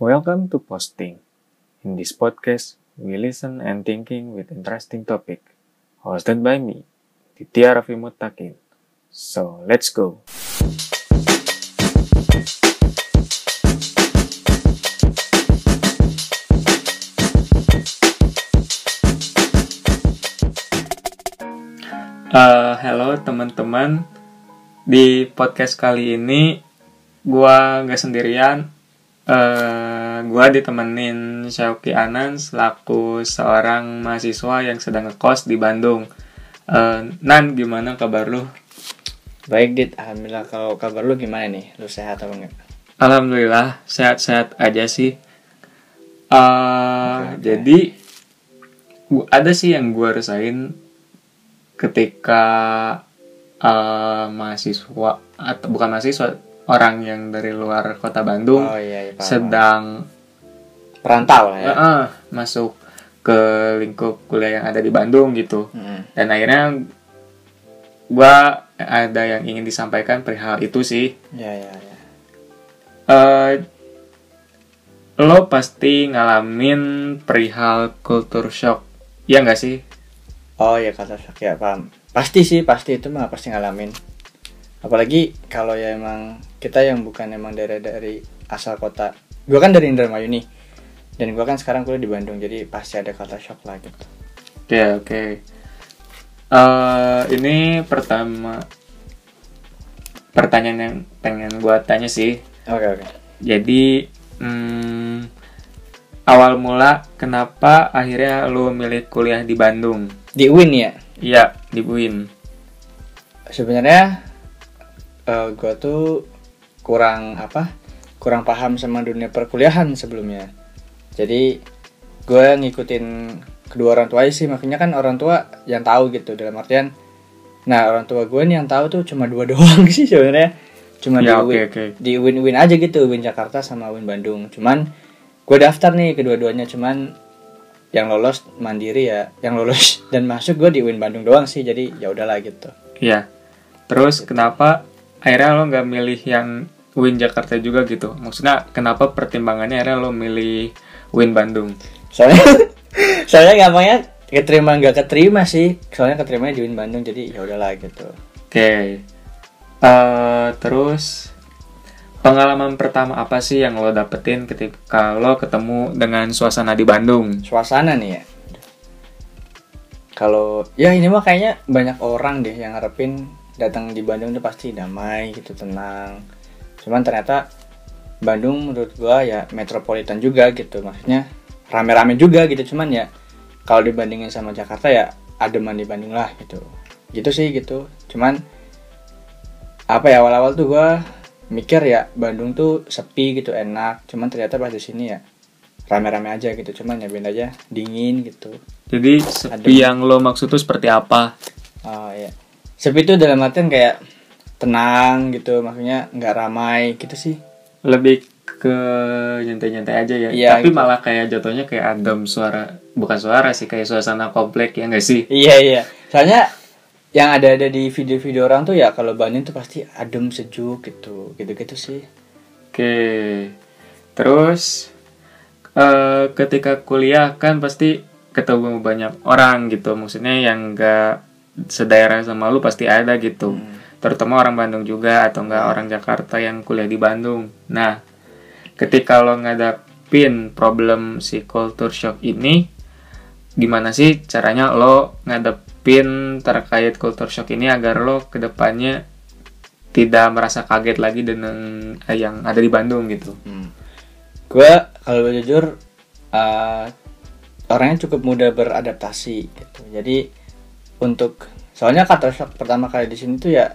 Welcome to Posting. In this podcast, we listen and thinking with interesting topic. Hosted by me, Titya Raffi Mutakin. So, let's go. Uh, halo teman-teman. Di podcast kali ini gua nggak sendirian. Uh, gua ditemenin Syauki Anan selaku seorang mahasiswa yang sedang ngekos di Bandung. Uh, Nan, gimana kabar lu? Baik, Dit. Alhamdulillah. Kalau kabar lu gimana nih? Lu sehat apa enggak? Alhamdulillah, sehat-sehat aja sih. Uh, Oke, oke. Jadi gua- ada sih yang gua rasain ketika eh, mahasiswa atau bukan mahasiswa orang yang dari luar kota Bandung Oh iya, iya sedang perantau lah ya. eh, eh, masuk ke lingkup kuliah yang ada di Bandung gitu Mm-mm. dan akhirnya gua ada yang ingin disampaikan perihal itu sih Ya, ya, ya. eh lo pasti ngalamin perihal culture shock ya nggak sih Oh iya kata shock ya paham. Pasti sih, pasti itu mah pasti ngalamin. Apalagi kalau ya emang kita yang bukan emang dari dari asal kota. Gua kan dari Indramayu nih. Dan gua kan sekarang kuliah di Bandung, jadi pasti ada kata shock lah gitu. Oke oke. Eh ini pertama pertanyaan yang pengen gua tanya sih. Oke, oke. Jadi hmm, awal mula kenapa akhirnya lu milih kuliah di Bandung? Di UIN ya. Iya di UIN. Sebenarnya eh gua tuh kurang apa? Kurang paham sama dunia perkuliahan sebelumnya. Jadi gue ngikutin kedua orang tua sih. Makanya kan orang tua yang tahu gitu. Dalam artian nah orang tua gue nih yang tahu tuh cuma dua doang sih sebenarnya. Cuma di Ya oke UIN oke. di UIN UIN aja gitu. UIN Jakarta sama UIN Bandung. Cuman gue daftar nih kedua-duanya. Cuman yang lolos mandiri ya. Yang lolos dan masuk gue di UIN Bandung doang sih. Jadi ya udahlah gitu. Iya. Terus kenapa akhirnya lo nggak milih yang UIN Jakarta juga gitu? Maksudnya kenapa pertimbangannya akhirnya lo milih UIN Bandung? soalnya soalnya gampangnya keterima nggak keterima sih soalnya keterimanya di UIN Bandung jadi ya udahlah gitu Oke. Eh, terus pengalaman pertama apa sih yang lo dapetin ketika lo ketemu dengan suasana di Bandung? suasana nih ya kalau ya ini mah kayaknya banyak orang deh yang ngarepin datang di Bandung tuh pasti damai gitu tenang cuman ternyata Bandung menurut gua ya metropolitan juga gitu. Maksudnya rame-rame juga gitu. Cuman ya kalau dibandingin sama Jakarta ya ademan dibanding lah gitu. Gitu sih gitu. Cuman apa ya awal-awal tuh gua mikir ya Bandung tuh sepi gitu enak. Cuman ternyata pas di sini ya rame-rame aja gitu. Cuman ya beda aja dingin gitu. Jadi sepi yang lo maksud tuh seperti apa? oh iya. Sepi itu dalam artian kayak tenang gitu maksudnya nggak ramai gitu sih Lebih ke nyantai-nyantai aja ya. Iya, Tapi gitu. malah kayak jatuhnya kayak adem suara, bukan suara sih, kayak suasana komplek ya nggak sih? iya iya soalnya yang ada-ada di video-video orang tuh ya kalau Bandung tuh pasti adem sejuk gitu gitu-gitu sih Oke. Terus eh ketika kuliah kan pasti ketemu banyak orang gitu. Maksudnya yang enggak sedaerah sama lu pasti ada gitu. Terutama orang Bandung juga atau enggak orang Jakarta yang kuliah di Bandung. Nah, ketika lo ngadapin problem si culture shock ini gimana sih caranya lo ngadepin terkait culture shock ini agar lo ke depannya tidak merasa kaget lagi dengan eh, yang ada di Bandung gitu. gue kalau jujur eh, orangnya cukup mudah beradaptasi gitu jadi untuk soalnya kata shock pertama kali di sini tuh ya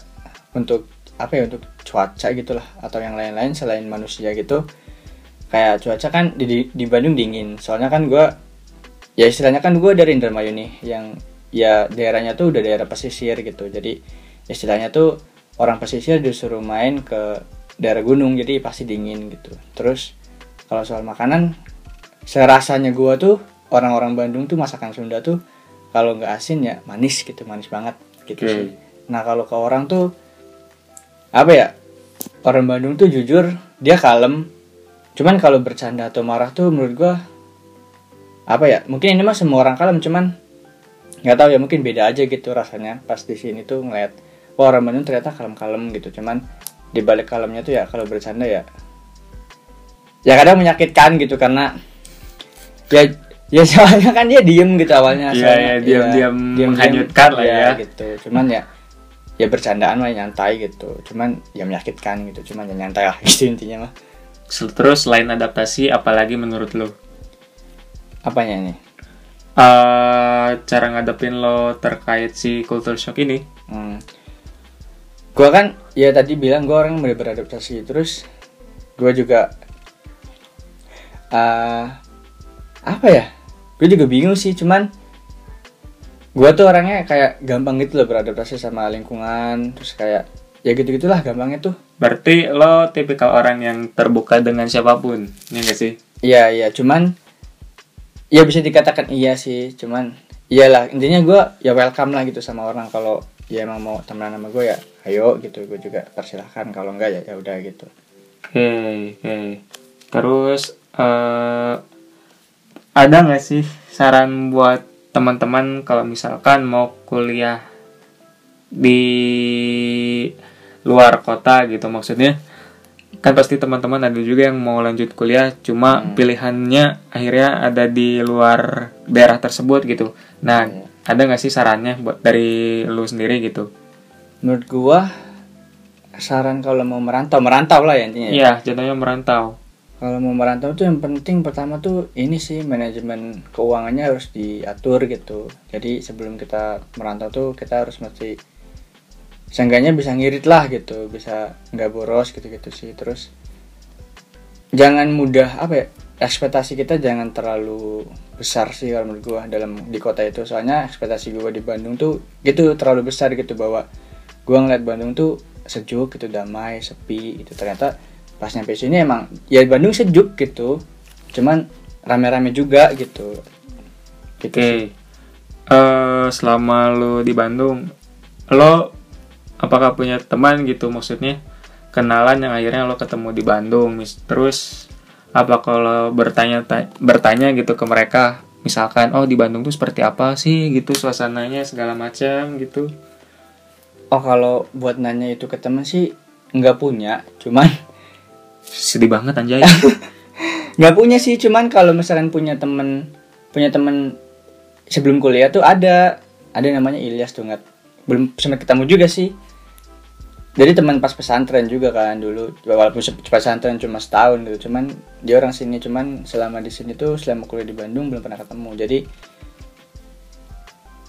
untuk apa ya untuk cuaca gitulah atau yang lain-lain selain manusia gitu. Kayak cuaca kan di, di, Bandung dingin. Soalnya kan gue ya istilahnya kan gue dari Indramayu nih yang ya daerahnya tuh udah daerah pesisir gitu. Jadi istilahnya tuh orang pesisir disuruh main ke daerah gunung jadi pasti dingin gitu. Terus kalau soal makanan serasanya gue tuh orang-orang Bandung tuh masakan Sunda tuh kalau nggak asin ya manis gitu manis banget gitu Oke. sih. Nah kalau ke orang tuh apa ya? Orang Bandung tuh jujur dia kalem. Cuman kalau bercanda atau marah tuh menurut gua apa ya? Mungkin ini mah semua orang kalem cuman nggak tahu ya mungkin beda aja gitu rasanya. Pas di sini tuh ngeliat wah orang Bandung ternyata kalem-kalem gitu. Cuman di balik kalemnya tuh ya kalau bercanda ya ya kadang menyakitkan gitu karena ya ya soalnya kan dia diem gitu awalnya Iya, soalnya, iya, diam-diam menghanyutkan lah ya. gitu. Cuman ya ya bercandaan mah nyantai gitu cuman ya menyakitkan gitu cuman ya nyantai lah gitu intinya mah Terus selain adaptasi, apalagi menurut lo? apanya nih eh cara ngadepin lo terkait si culture shock ini? Hmm. Gua kan ya tadi bilang gua orang mudah beradaptasi terus gua juga eh apa ya? Gue juga bingung sih cuman gua tuh orangnya kayak gampang gitu loh beradaptasi sama lingkungan terus kayak ya gitu gitulah gampangnya tuh Berarti lo tipikal orang yang terbuka dengan siapa pun, ya gak sih? Iya iya cuman ya bisa dikatakan iya sih cuman iyalah intinya gua ya welcome lah gitu sama orang kalau ya emang mau temenan sama gue ya ayo gitu gue juga persilahkan kalau enggak ya ya udah gitu Oke, oke. Terus eh ada nggak sih saran buat teman-teman kalau misalkan mau kuliah di luar kota gitu maksudnya? Kan pasti teman-teman ada juga yang mau lanjut kuliah, cuma pilihannya akhirnya ada di luar daerah tersebut gitu. Nah, Iya. ada nggak sih sarannya buat dari lu sendiri gitu? menurut gua saran kalau mau merantau merantau lah ya intinya ya. Iya, jatuhnya merantau. Kalau mau merantau tuh yang penting pertama tuh ini sih manajemen keuangannya harus diatur gitu. Jadi sebelum kita merantau tuh kita harus mesti seenggaknya bisa ngirit lah gitu bisa nggak boros gitu gitu sih. Terus jangan mudah apa ya ekspektasi kita jangan terlalu besar sih kalau menurut gua dalam di kota itu. Soalnya ekspektasi gua di Bandung tuh gitu terlalu besar gitu bahwa gua ngeliat Bandung tuh sejuk gitu damai sepi itu ternyata pas nyampe sini emang ya Bandung sejuk gitu. Cuman rame-rame juga gitu. Gitu Oke. sih. Eh selama lu di Bandung, lo apakah punya teman gitu? Maksudnya kenalan yang akhirnya lo ketemu di Bandung, mis terus apa kalau bertanya bertanya gitu ke mereka, misalkan oh di Bandung tuh seperti apa sih? gitu suasananya segala macam gitu. oh kalau buat nanya itu ke temen sih nggak punya. Cuman Sedih banget anjay. nggak punya sih cuman kalau misalkan punya temen punya temen sebelum kuliah tuh ada. Ada namanya Ilyas tuh nggak belum sempat ketemu juga sih. Jadi teman pas pesantren juga kan dulu walaupun pesantren cuma setahun gitu cuman dia orang sini cuman selama di sini tuh selama kuliah di Bandung belum pernah ketemu. Jadi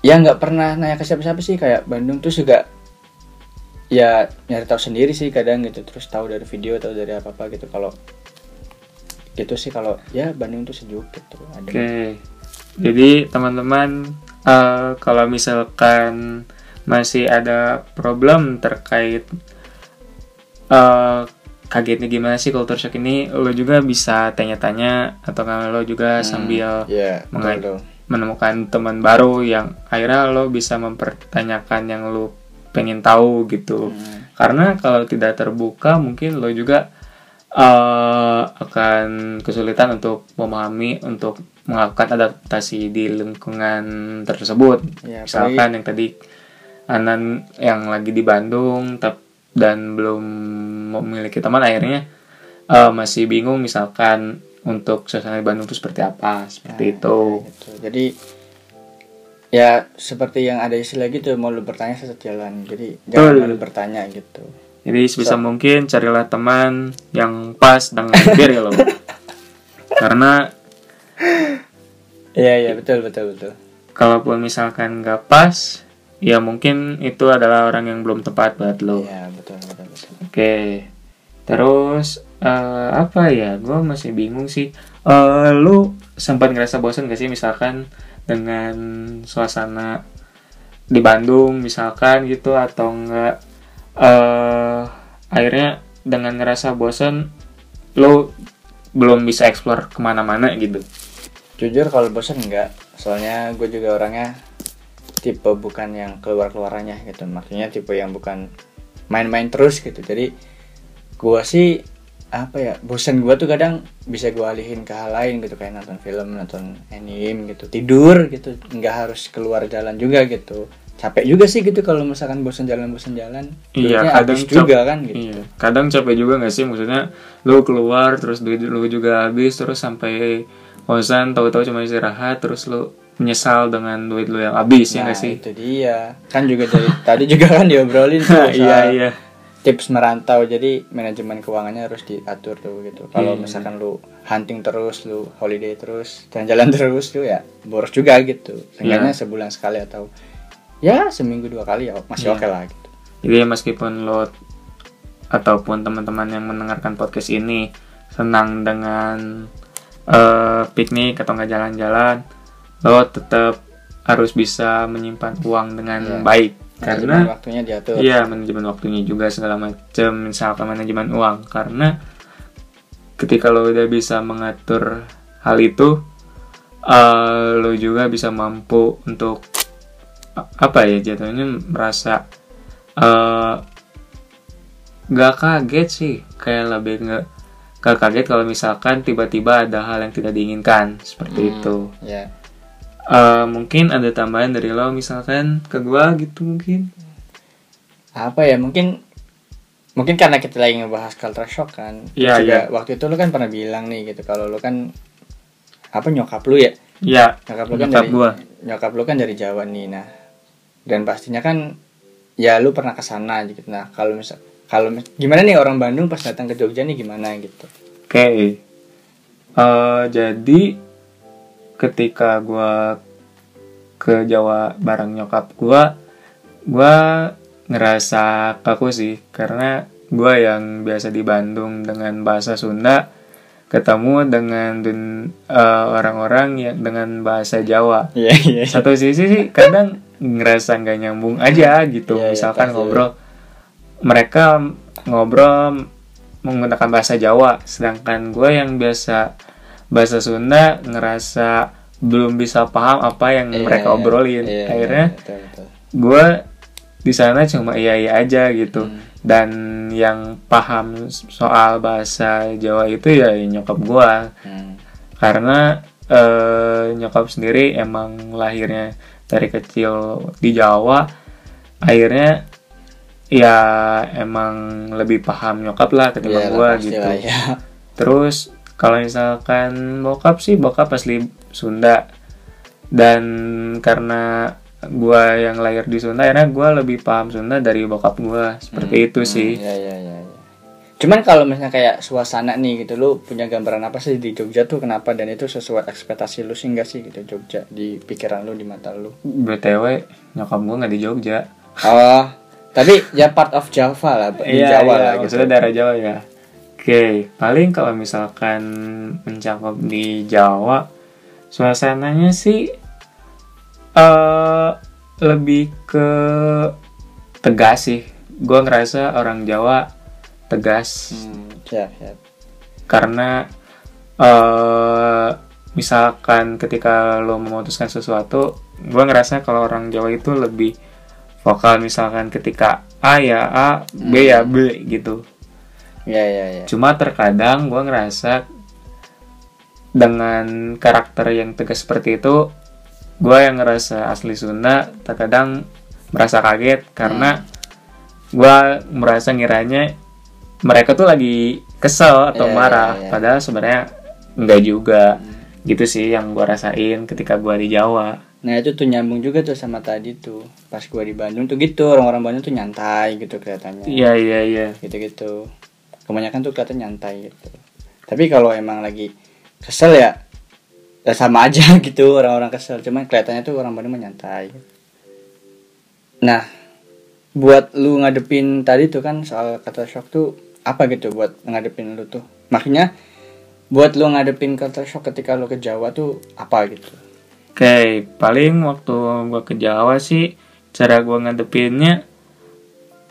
ya nggak pernah nanya ke siapa-siapa sih kayak Bandung tuh juga ya nyari tahu sendiri sih kadang gitu terus tahu dari video atau dari apa apa gitu kalau gitu sih kalau ya Bandung tuh sejuk gitu Oke. Jadi teman-teman eh, kalau misalkan masih ada problem terkait eh kagetnya gimana sih culture shock ini, lo juga bisa tanya-tanya atau kalau lo juga sambil ya menga- betul tuh. menemukan teman baru yang akhirnya lo bisa mempertanyakan yang lo pengen tahu gitu. Hmm. Karena kalau tidak terbuka mungkin lo juga eh, akan kesulitan untuk memahami untuk melakukan adaptasi di lingkungan tersebut. Ya, Misalkan yang tadi Anan yang lagi di Bandung tap- dan belum memiliki teman akhirnya eh, masih bingung misalkan untuk suasana di Bandung itu seperti apa seperti itu. gitu. Jadi ya seperti yang ada istilah gitu mau lu bertanya sesat jalan. Jadi jangan Betul. malu bertanya gitu. Jadi sebisa mungkin carilah teman yang pas dengan diri lo. Karena Iya iya betul betul betul. kalaupun misalkan nggak pas, ya mungkin itu adalah orang yang belum tepat buat lo. Iya betul betul betul. Oke. Terus eh, apa ya? Gue masih bingung sih. Eh, lu sempat ngerasa bosan gak sih misalkan dengan suasana di Bandung misalkan gitu atau enggak eh akhirnya dengan ngerasa bosan lu belum bisa explore ke mana-mana gitu. Jujur kalau bosan enggak, soalnya gue juga orangnya tipe bukan yang keluar keluarannya gitu. Maksudnya tipe yang bukan main-main terus gitu. Jadi gue sih apa ya bosan gua tuh kadang bisa gua alihin ke hal lain gitu kayak nonton film nonton anime gitu tidur gitu nggak harus keluar jalan juga gitu. Capek juga sih gitu kalau misalkan bosan jalan bosan jalan. Iya, kadang habis juga kan gitu. Iya, kadang capek juga gak sih? Maksudnya lu keluar terus duit lu juga habis terus sampai kosan tahu-tahu cuma istirahat terus lu menyesal dengan duit lu yang habis ya nah gak sih? itu dia. Kan juga dari tadi juga kan diobrolin tuh Iya iya. Tips merantau jadi manajemen keuangannya harus diatur tuh gitu kalau Iya. misalkan lu hunting terus lu holiday terus jalan-jalan terus tuh ya boros juga gitu seenggaknya Iya. sebulan sekali atau ya seminggu dua kali ya masih Iya. oke lah gitu Jadi meskipun lo ataupun teman-teman yang mendengarkan podcast ini senang dengan eh, piknik atau nggak jalan-jalan, lo tetap harus bisa menyimpan uang dengan Iya. baik Manajemen karena waktunya diatur Iya, manajemen waktunya juga segala macam, misalkan manajemen uang. Karena ketika lo udah bisa mengatur hal itu, eh, lo juga bisa mampu untuk apa ya jatuhnya merasa eh gak kaget sih, kayak lebih nggak gak kaget kalau misalkan tiba-tiba ada hal yang tidak diinginkan seperti Hmm, itu. ya Eh, mungkin ada tambahan dari lo misalkan ke gua gitu mungkin. apa ya mungkin mungkin karena kita lagi ngebahas culture shock kan Iya, juga iya. waktu itu lu kan pernah bilang nih gitu kalau lu kan apa nyokap lu ya Ya, nyokap lu kan nyokap dari gua. nyokap lu kan dari Jawa nih nah dan pastinya kan ya lu pernah ke sana gitu nah kalau misal kalau mis- gimana nih orang Bandung pas datang ke Jogja nih gimana gitu Oke. Eh, jadi ketika gua ke Jawa bareng nyokap gua, gua ngerasa kaku sih karena gua yang biasa di Bandung dengan bahasa Sunda ketemu dengan dun- eh, orang-orang yang dengan bahasa Jawa. iya iya Satu sisi sih kadang ngerasa nggak nyambung aja gitu. Iya, iya, Misalkan pasti. ngobrol, mereka ngobrol menggunakan bahasa Jawa, sedangkan gue yang biasa bahasa Sunda ngerasa belum bisa paham apa yang Iya, mereka iya, obrolin. iya, iya, Akhirnya betul, betul. gue di sana cuma iya iya aja gitu. Hmm. Dan yang paham soal bahasa Jawa itu ya nyokap gue Hmm. karena eh, nyokap sendiri emang lahirnya dari kecil di Jawa akhirnya ya emang lebih paham nyokap lah ketimbang Iya gua pasti gitu lah, ya. terus kalau misalkan bokap sih bokap asli Sunda dan karena gua yang lahir di Sunda akhirnya gua lebih paham Sunda dari bokap gua seperti itu Hmm, sih Iya iya iya. iya. Cuman kalau misalnya kayak suasana nih gitu, lu punya gambaran apa sih di Jogja tuh kenapa dan itu sesuai ekspektasi lu sih enggak sih gitu Jogja di pikiran lu di mata lu? btw nyokap gua nggak di Jogja Oh, tapi ya part of Java lah, di Iya, Jawa iya, lah gitu. daerah Jawa ya. Oke, paling kalau misalkan mencakup di Jawa, suasananya sih eh lebih ke tegas sih. Gue ngerasa orang Jawa tegas Hmm, siap, siap. karena eh misalkan ketika lo memutuskan sesuatu, gue ngerasa kalau orang Jawa itu lebih vokal misalkan ketika A ya A, B ya B gitu. Iya, iya, iya. Cuma terkadang gue ngerasa dengan karakter yang tegas seperti itu, gue yang ngerasa asli Sunda terkadang merasa kaget karena gue merasa ngiranya mereka tuh lagi kesel atau Iya, iya, marah, iya. padahal sebenarnya enggak juga. Gitu sih yang gue rasain ketika gue di Jawa. Nah itu tuh nyambung juga tuh sama tadi tuh Pas gua di Bandung tuh gitu Orang-orang Bandung tuh nyantai gitu kelihatannya Iya iya iya. Gitu-gitu Kebanyakan tuh kelihatan nyantai gitu. Tapi kalau emang lagi kesel ya Ya sama aja gitu orang-orang kesel. Cuman kelihatannya tuh orang Bandung mah nyantai. Nah Buat lu ngadepin tadi tuh kan soal kata shock tuh Apa gitu buat ngadepin lu tuh? Makanya Buat lu ngadepin kata shock ketika lu ke Jawa tuh Apa gitu? Oke, paling waktu gue ke Jawa sih cara gue ngadepinnya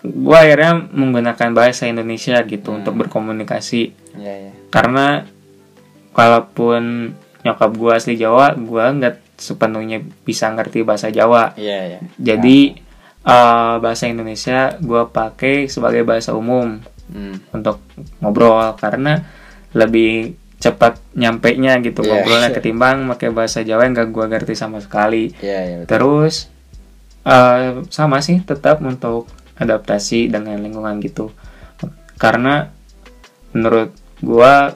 gue akhirnya menggunakan bahasa Indonesia gitu untuk berkomunikasi. Iya ya karena kalaupun nyokap gue asli Jawa gue nggak sepenuhnya bisa ngerti bahasa Jawa. Iya ya jadi eh, bahasa Indonesia gue pakai sebagai bahasa umum Hmm. untuk ngobrol. Karena lebih cepat nyampe nya gitu Iya. ngobrolnya ketimbang pakai bahasa Jawa yang gak gua ngerti sama sekali. Iya, iya betul. terus eh, sama sih tetap untuk adaptasi dengan lingkungan gitu karena menurut gua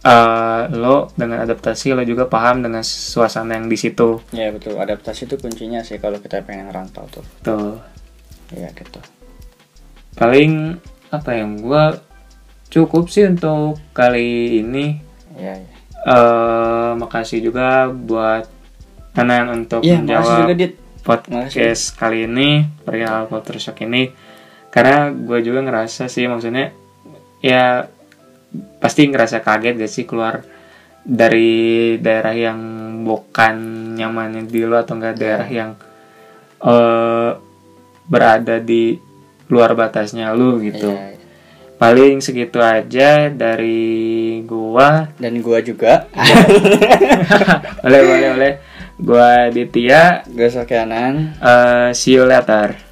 eh, lo dengan adaptasi lo juga paham dengan suasana yang di situ Iya betul. Adaptasi itu kuncinya sih kalau kita pengen ngerantau tuh. tuh Iya gitu. paling apa yang gua cukup sih untuk kali ini Iya, iya. eh makasih juga buat Nanan untuk makasih menjawab juga Dit. Podcast kali ini perihal culture shock ini. Karena gue juga ngerasa sih maksudnya ya pasti ngerasa kaget gak sih keluar dari daerah yang bukan nyamannya di lo atau enggak daerah yang eh berada di luar batasnya lu gitu. Iya, iya. paling segitu aja dari gua. Dan gua juga. boleh boleh boleh gua Ditya Gue Sokianan. eh see you later